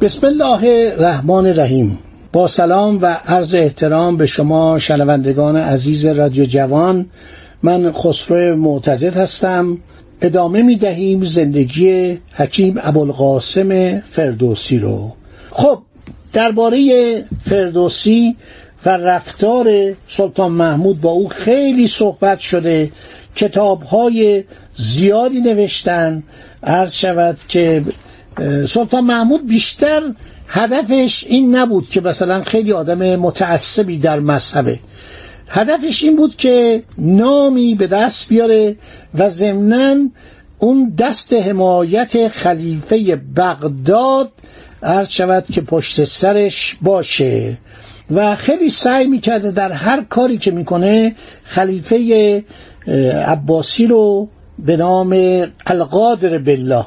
بسم الله الرحمن الرحیم. با سلام و عرض احترام به شما شنوندگان عزیز رادیو جوان من خسرو معتزد هستم. ادامه می دهیم زندگی حکیم ابوالقاسم فردوسی رو. خب درباره فردوسی و رفتار سلطان محمود با او خیلی صحبت شده. کتاب های زیادی نوشتن. عرض شود که سلطان محمود بیشتر هدفش این نبود که مثلا خیلی آدم متعصبی در مذهبه. هدفش این بود که نامی به دست بیاره و ضمنا اون دست حمایت خلیفه بغداد عرض شود که پشت سرش باشه. و خیلی سعی می‌کرده در هر کاری که می‌کنه خلیفه عباسی رو به نام القادر بالله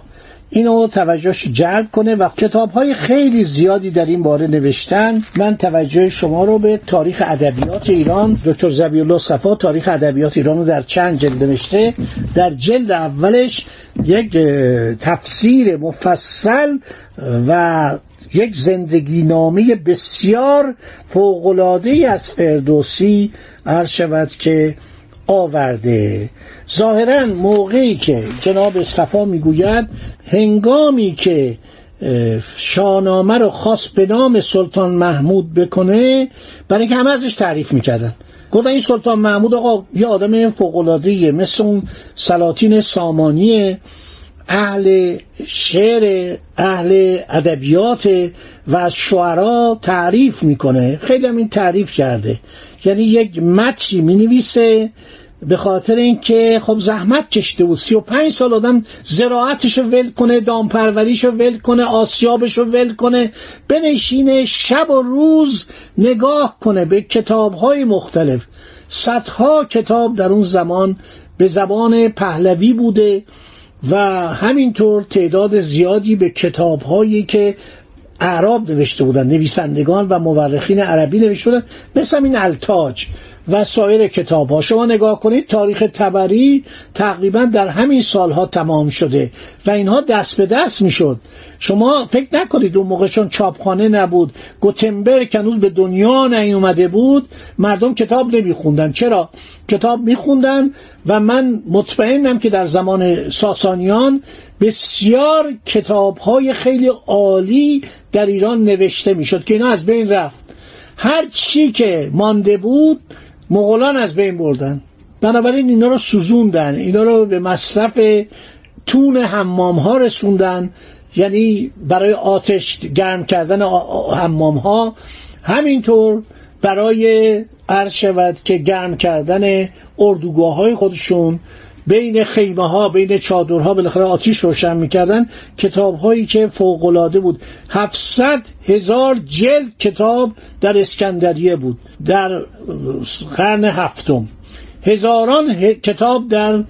اینو توجهش جلب کنه و کتاب های خیلی زیادی در این باره نوشتن. من توجه شما رو به تاریخ ادبیات ایران دکتر زبیالله صفا تاریخ ادبیات ایران رو در چند جلد نوشته. در جلد اولش یک تفسیر مفصل و یک زندگی نامه بسیار فوقلاده از فردوسی عرض شود که آورده. ظاهرا موقعی که جناب صفا می‌گوید هنگامی که شاهنامه رو خواست به نام سلطان محمود بکنه برای اینکه همه ازش تعریف می‌کردن. گفتن این سلطان محمود آقا یه آدم فوقلادهیه مثل اون سلاطین سامانیه اهل شعر اهل ادبیات و از شعرا تعریف می‌کنه. خیلی هم این تعریف کرده. یعنی یک متنی می‌نویسه به خاطر اینکه خب زحمت کشته بود. سی و پنج سال آدم زراعتشو ول کنه دامپروریشو ول کنه آسیابشو ول کنه بنشینه شب و روز نگاه کنه به کتابهای مختلف. صدها کتاب در اون زمان به زبان پهلوی بوده و همینطور تعداد زیادی به کتابهایی که اعراب نوشته بودن نویسندگان و مورخین عربی نوشته بودن مثل این التاج. و سایر کتاب ها شما نگاه کنید تاریخ تبری تقریبا در همین سالها تمام شده و اینها دست به دست می‌شد. شما فکر نکنید اون موقع چون چاپخانه نبود گوتنبرگ هنوز به دنیا نیومده بود مردم کتاب نمیخوندن. چرا؟ کتاب میخوندن و من مطمئنم که در زمان ساسانیان بسیار کتاب های خیلی عالی در ایران نوشته می‌شد که اینا از بین رفت. هر چی که مانده بود مغولان از بین بردن. بنابراین اینا رو سوزوندن. اینا رو به مصرف تون حمام ها رسوندن. یعنی برای آتش گرم کردن حمام ها همینطور برای عرض شود که گرم کردن اردوگاه های خودشون. بین خیمه ها بین چادرها بالاخره آتیش روشن می‌کردن. کتاب هایی که فوق العاده بود. 700 هزار جلد کتاب در اسکندریه بود. در قرن هفتم. هزاران کتاب در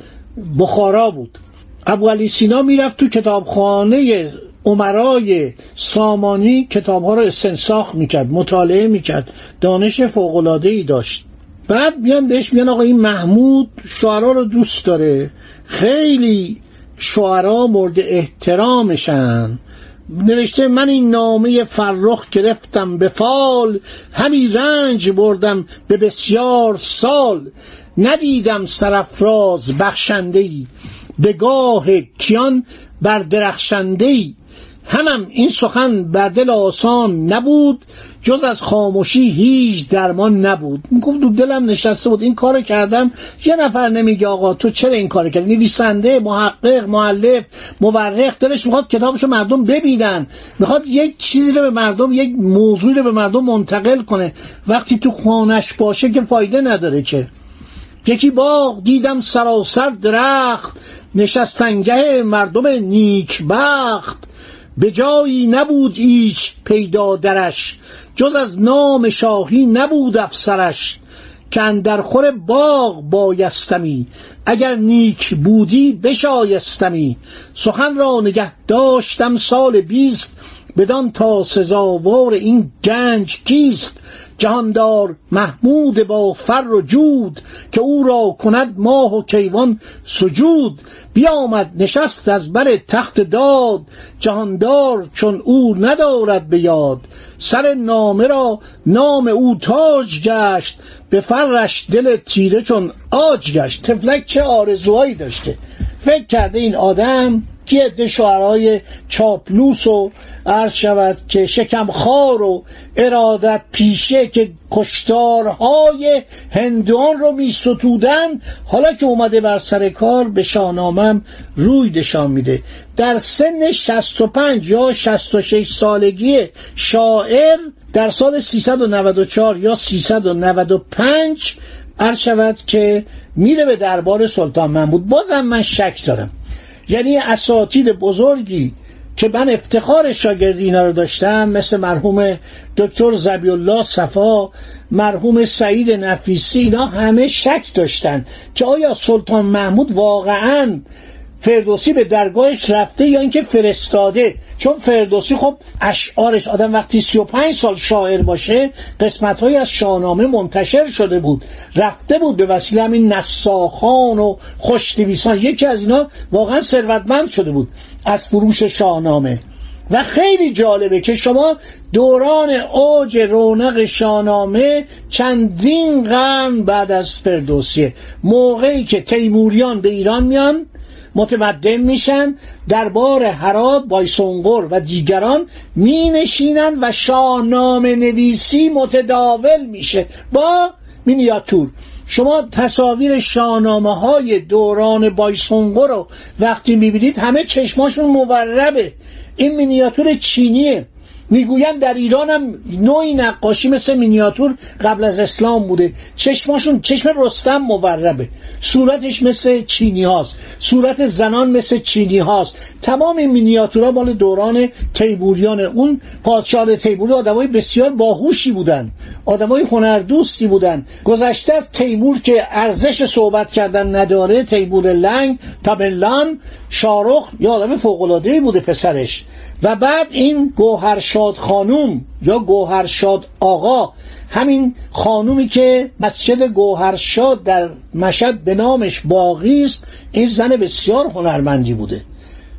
بخارا بود. ابو علی سینا می‌رفت تو کتابخانه عمرای سامانی. کتاب ها رو استنساخ می‌کرد مطالعه می‌کرد. دانش فوق ای داشت. بعد میان بهش میان آقا این محمود شعرا رو دوست داره. خیلی شعرا مورد احترامشن. نوشته من این نامه فرخ گرفتم به فال همی رنج بردم به بسیار سال. ندیدم سرفراز بخشنده ای به گاه کیان بر درخشنده همم این سخن بر دل آسان نبود. جز از خاموشی هیچ درمان نبود. گفت دو دلم نشسته بود. این کارو کردم. یه نفر نمیگه آقا تو چرا این کارو کردی؟ نویسنده محقق معلف مورخ دلش می‌خواد کتابشو مردم ببینن. می‌خواد یک چیزی رو به مردم یک موضوعی رو به مردم منتقل کنه. وقتی تو خانش باشه که فایده نداره که. یکی باغ دیدم سراسر درخت. نشستنگه مردم نیکبخت. به جایی نبود ایچ پیدا درش. جز از نام شاهی نبود افسرش که در خور باغ بایستمی. اگر نیک بودی بشایستمی. سخن را نگه داشتم سال بیست بدان تا سزاوار این گنج کیست؟ جهاندار محمود با فر و جود که او را کند ماه و کیوان سجود. بیامد نشست از بر تخت داد جهاندار چون او ندارد به یاد. سر نامه را نام او تاج گشت به فرش دل تیره چون آج گشت. تفلک چه آرزوهایی داشته؟ فکر کرده این آدم که عده شعرهای چاپلوس و عرض شود که شکم خار و ارادت پیشه که کشتارهای هندوان رو می ستودن حالا که اومده بر سر کار به شاهنامم روی دشان میده. در سن 65 یا 66 سالگی شاعر در سال 394 یا 395 عرض شود که میره به دربار سلطان محمود. بازم من شک دارم. یعنی اساتید بزرگی که من افتخار شاگردی اینا رو داشتم مثل مرحوم دکتر زبی الله صفا مرحوم سعید نفیسی اینا همه شک داشتن که آیا سلطان محمود واقعا فردوسی به درگاهش رفته یا اینکه فرستاده. چون فردوسی خب اشعارش آدم وقتی 35 سال شاعر باشه قسمت های از شاهنامه منتشر شده بود. رفته بود به وسیله همین نساخان و خوشنویسان. یکی از اینا واقعا ثروتمند شده بود از فروش شاهنامه. و خیلی جالبه که شما دوران اوج رونق شاهنامه چندین قرن بعد از فردوسیه. موقعی که تیموریان به ایران میان متمدن میشن دربار هرات بایسونگور و دیگران می نشینن و شاهنامه نویسی متداول میشه. با مینیاتور. شما تصاویر شاهنامه های دوران بایسونگور رو وقتی می‌بینید همه چشماشون موربه. این مینیاتور چینیه. می‌گویند در ایران هم نوعی نقاشی مثل مینیاتور قبل از اسلام بوده. چشماشون چشم رستم موربه. صورتش مثل چینی هاست. صورت زنان مثل چینی هاست. تمام این مینیاتورها مال دوران تیبوریان. اون پادشاه تیبوری آدمای بسیار باهوشی بودن. آدمای هنردوستی بودن. گذشته از تیمور که ارزش صحبت کردن نداره تیمور لنگ تابلان شارخ یا آدم فوق‌العاده‌ای بوده پسرش. و بعد این گوهرشاد خانوم یا گوهرشاد آقا همین خانومی که مسجد گوهرشاد در مشهد به نامش باقی است این زن بسیار هنرمندی بوده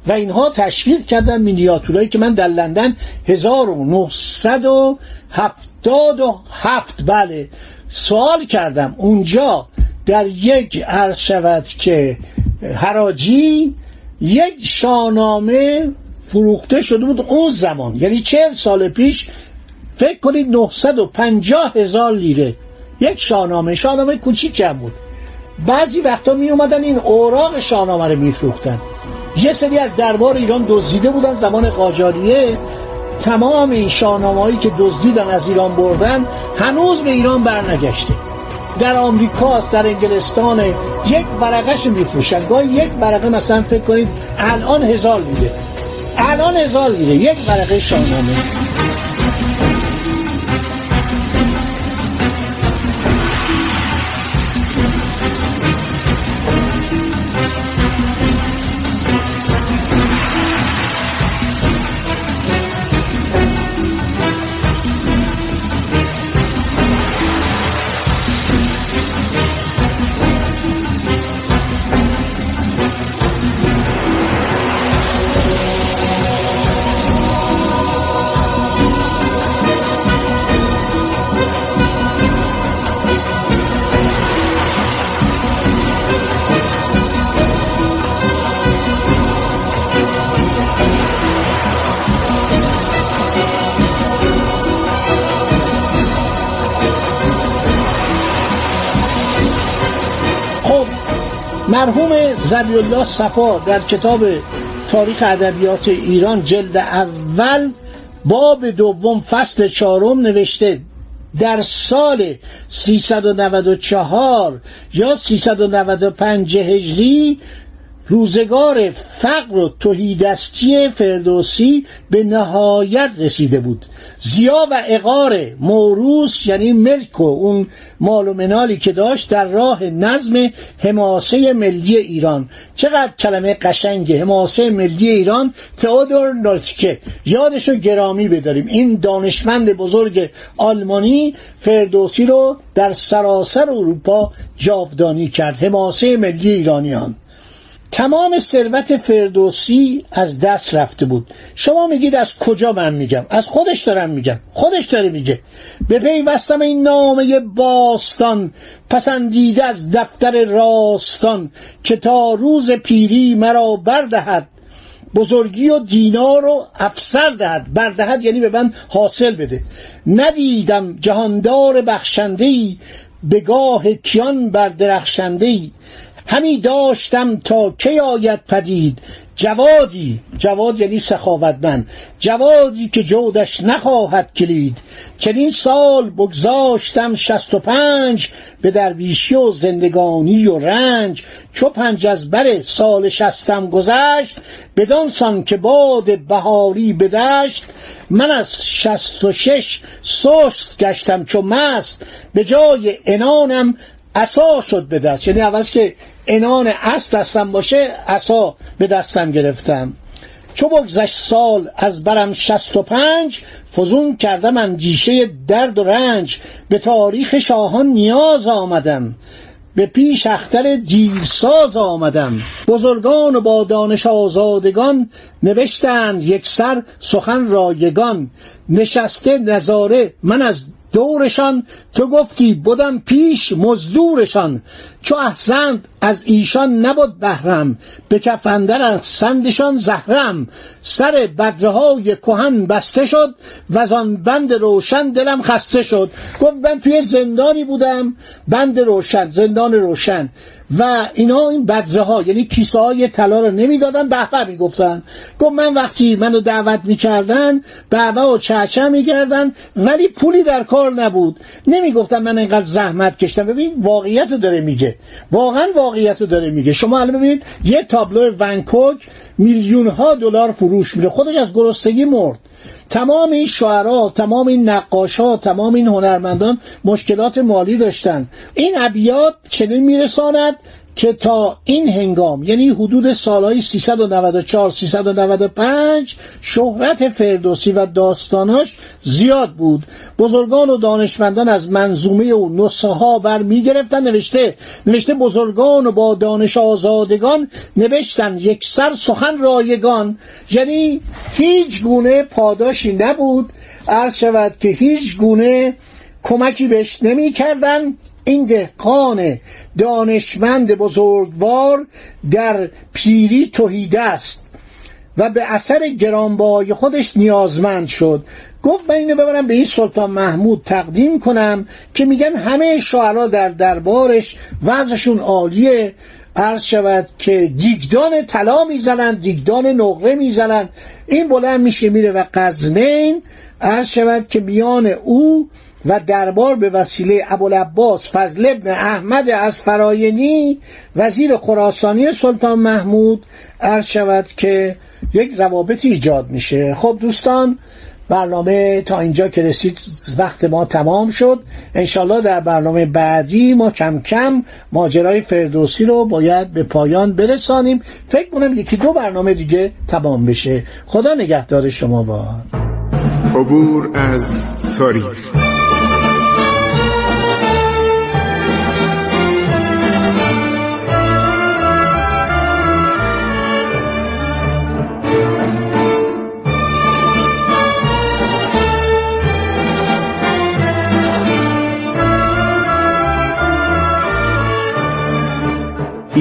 و اینها تشویق کردن مینیاتورایی که من در لندن 1977 بله سوال کردم. اونجا در یک عرض شود که حراجی یک شاهنامه فروخته شده بود اون زمان. یعنی چهل سال پیش فکر کنید 950 هزار لیره. یک شاهنامه شاهنامه کوچیک بود. بعضی وقتا می اومدن این اوراق شاهنامه رو میفروختن. یه سری از دربار ایران دزدیده بودن زمان قاجاریه. تمام این شاهنامه‌ای که دزدیدن از ایران بردن هنوز به ایران برنگشته. در آمریکاست در انگلستان یک ورقش میفروشن. گاهی یک ورقه مثلا فکر کنید الان هزار لیره. الان هزار لیره یک ورقه شاهنامه. مرحوم زبی الله صفا در کتاب تاریخ ادبیات ایران جلد اول باب دوم فصل چهارم نوشته. در سال 394 یا 395 هجری روزگار فقر و توهیدستی فردوسی به نهایت رسیده بود. زیا و اقار موروس یعنی ملک و اون مال و منالی که داشت در راه نظم حماسه ملی ایران. چقدر کلمه قشنگ حماسه ملی ایران تئودور نوتکه یادشو گرامی بداریم. این دانشمند بزرگ آلمانی فردوسی رو در سراسر اروپا جاودانی کرد. حماسه ملی ایرانیان. تمام ثروت فردوسی از دست رفته بود. شما میگید از کجا من میگم؟ از خودش دارم میگم. خودش داره میگه. به پیوستم این نامه باستان پسندیده از دفتر راستان که تا روز پیری مرا بردهد. بزرگی و دینار و افسر دهد. بردهد یعنی به من حاصل بده. ندیدم جهاندار بخشنده به گاه کیان بر درخشنده همی داشتم تا کی آید پدید. جوادی جواد یعنی سخاوتمند. جوادی که جودش نخواهد کلید. چنین سال بگذاشتم شست و پنج به درویشی و زندگانی و رنج. چو پنج از بر سال شستم گذشت بدان سان که باد بهاری بدشت. من از شست و شش سست گشتم چو مست. به جای انانم عصا شد به دست. یعنی عوض که انان اسب دستم باشه عصا به دستم گرفتم. چو بگذشت سال از برم شست و پنج فزون کردم اندیشه درد و رنج. به تاریخ شاهان نیاز آمدم. به پیش اختر دیرساز آمدم. بزرگان و با دانش آزادگان نوشتند یک سر سخن رایگان نشسته نظاره من از دورشان. تو گفتی بودم پیش مزدورشان. چو احسنت از ایشان نبود بهرم. به کفندر سندشان زهرم. سر بدرهای کهن بسته شد. و آن بند روشن دلم خسته شد. گفت من توی زندانی بودم. بند روشن زندان روشن. و اینا این بدره ها یعنی کیسه های طلا رو نمی‌دادن به می‌گفتن. گفت من وقتی منو دعوت می‌کردن بهبه و چهچه می‌کردن ولی پولی در کار نبود. نمی‌گفتن من اینقدر زحمت کشتم. ببین واقعیت رو داره میگه. واقعا واقعیت رو داره میگه. شما الان ببینید یه تابلو ونکوک میلیون ها دلار فروش میره خودش از گرسنگی مرد. تمام این شعرا تمام این نقاشا تمام این هنرمندان مشکلات مالی داشتن. این ابیات چنین میرساند که تا این هنگام یعنی حدود سالهای 394 395 شهرت فردوسی و داستاناش زیاد بود. بزرگان و دانشمندان از منظومه و نسخه ها بر می گرفتن نوشته نوشته بزرگان و با دانش آزادگان نوشتن یک سر سخن رایگان. یعنی هیچ گونه پاداشی نبود. عرض شود که هیچ گونه کمکی بهش نمی کردن این دهقان دانشمند بزرگوار در پیری توهیده است و به اثر گرانبهای خودش نیازمند شد. گفت من اینو ببرم به این سلطان محمود تقدیم کنم که میگن همه شعرا در دربارش وضعشون عالیه. عرض شود که دیگدان طلا می‌زنن دیگدان نقره می‌زنن این بلند میشه میره و قزنین عرض شود که میان او و دربار به وسیله ابوالعباس فضل ابن احمد از فراینی وزیر خراسانی سلطان محمود عرض شود که یک روابط ایجاد میشه. خب دوستان برنامه تا اینجا که رسید وقت ما تمام شد. انشالله در برنامه بعدی ما کم کم ماجرای فردوسی رو باید به پایان برسانیم. فکر کنم یکی دو برنامه دیگه تمام بشه. خدا نگهدار شما با عبور از تاریخ.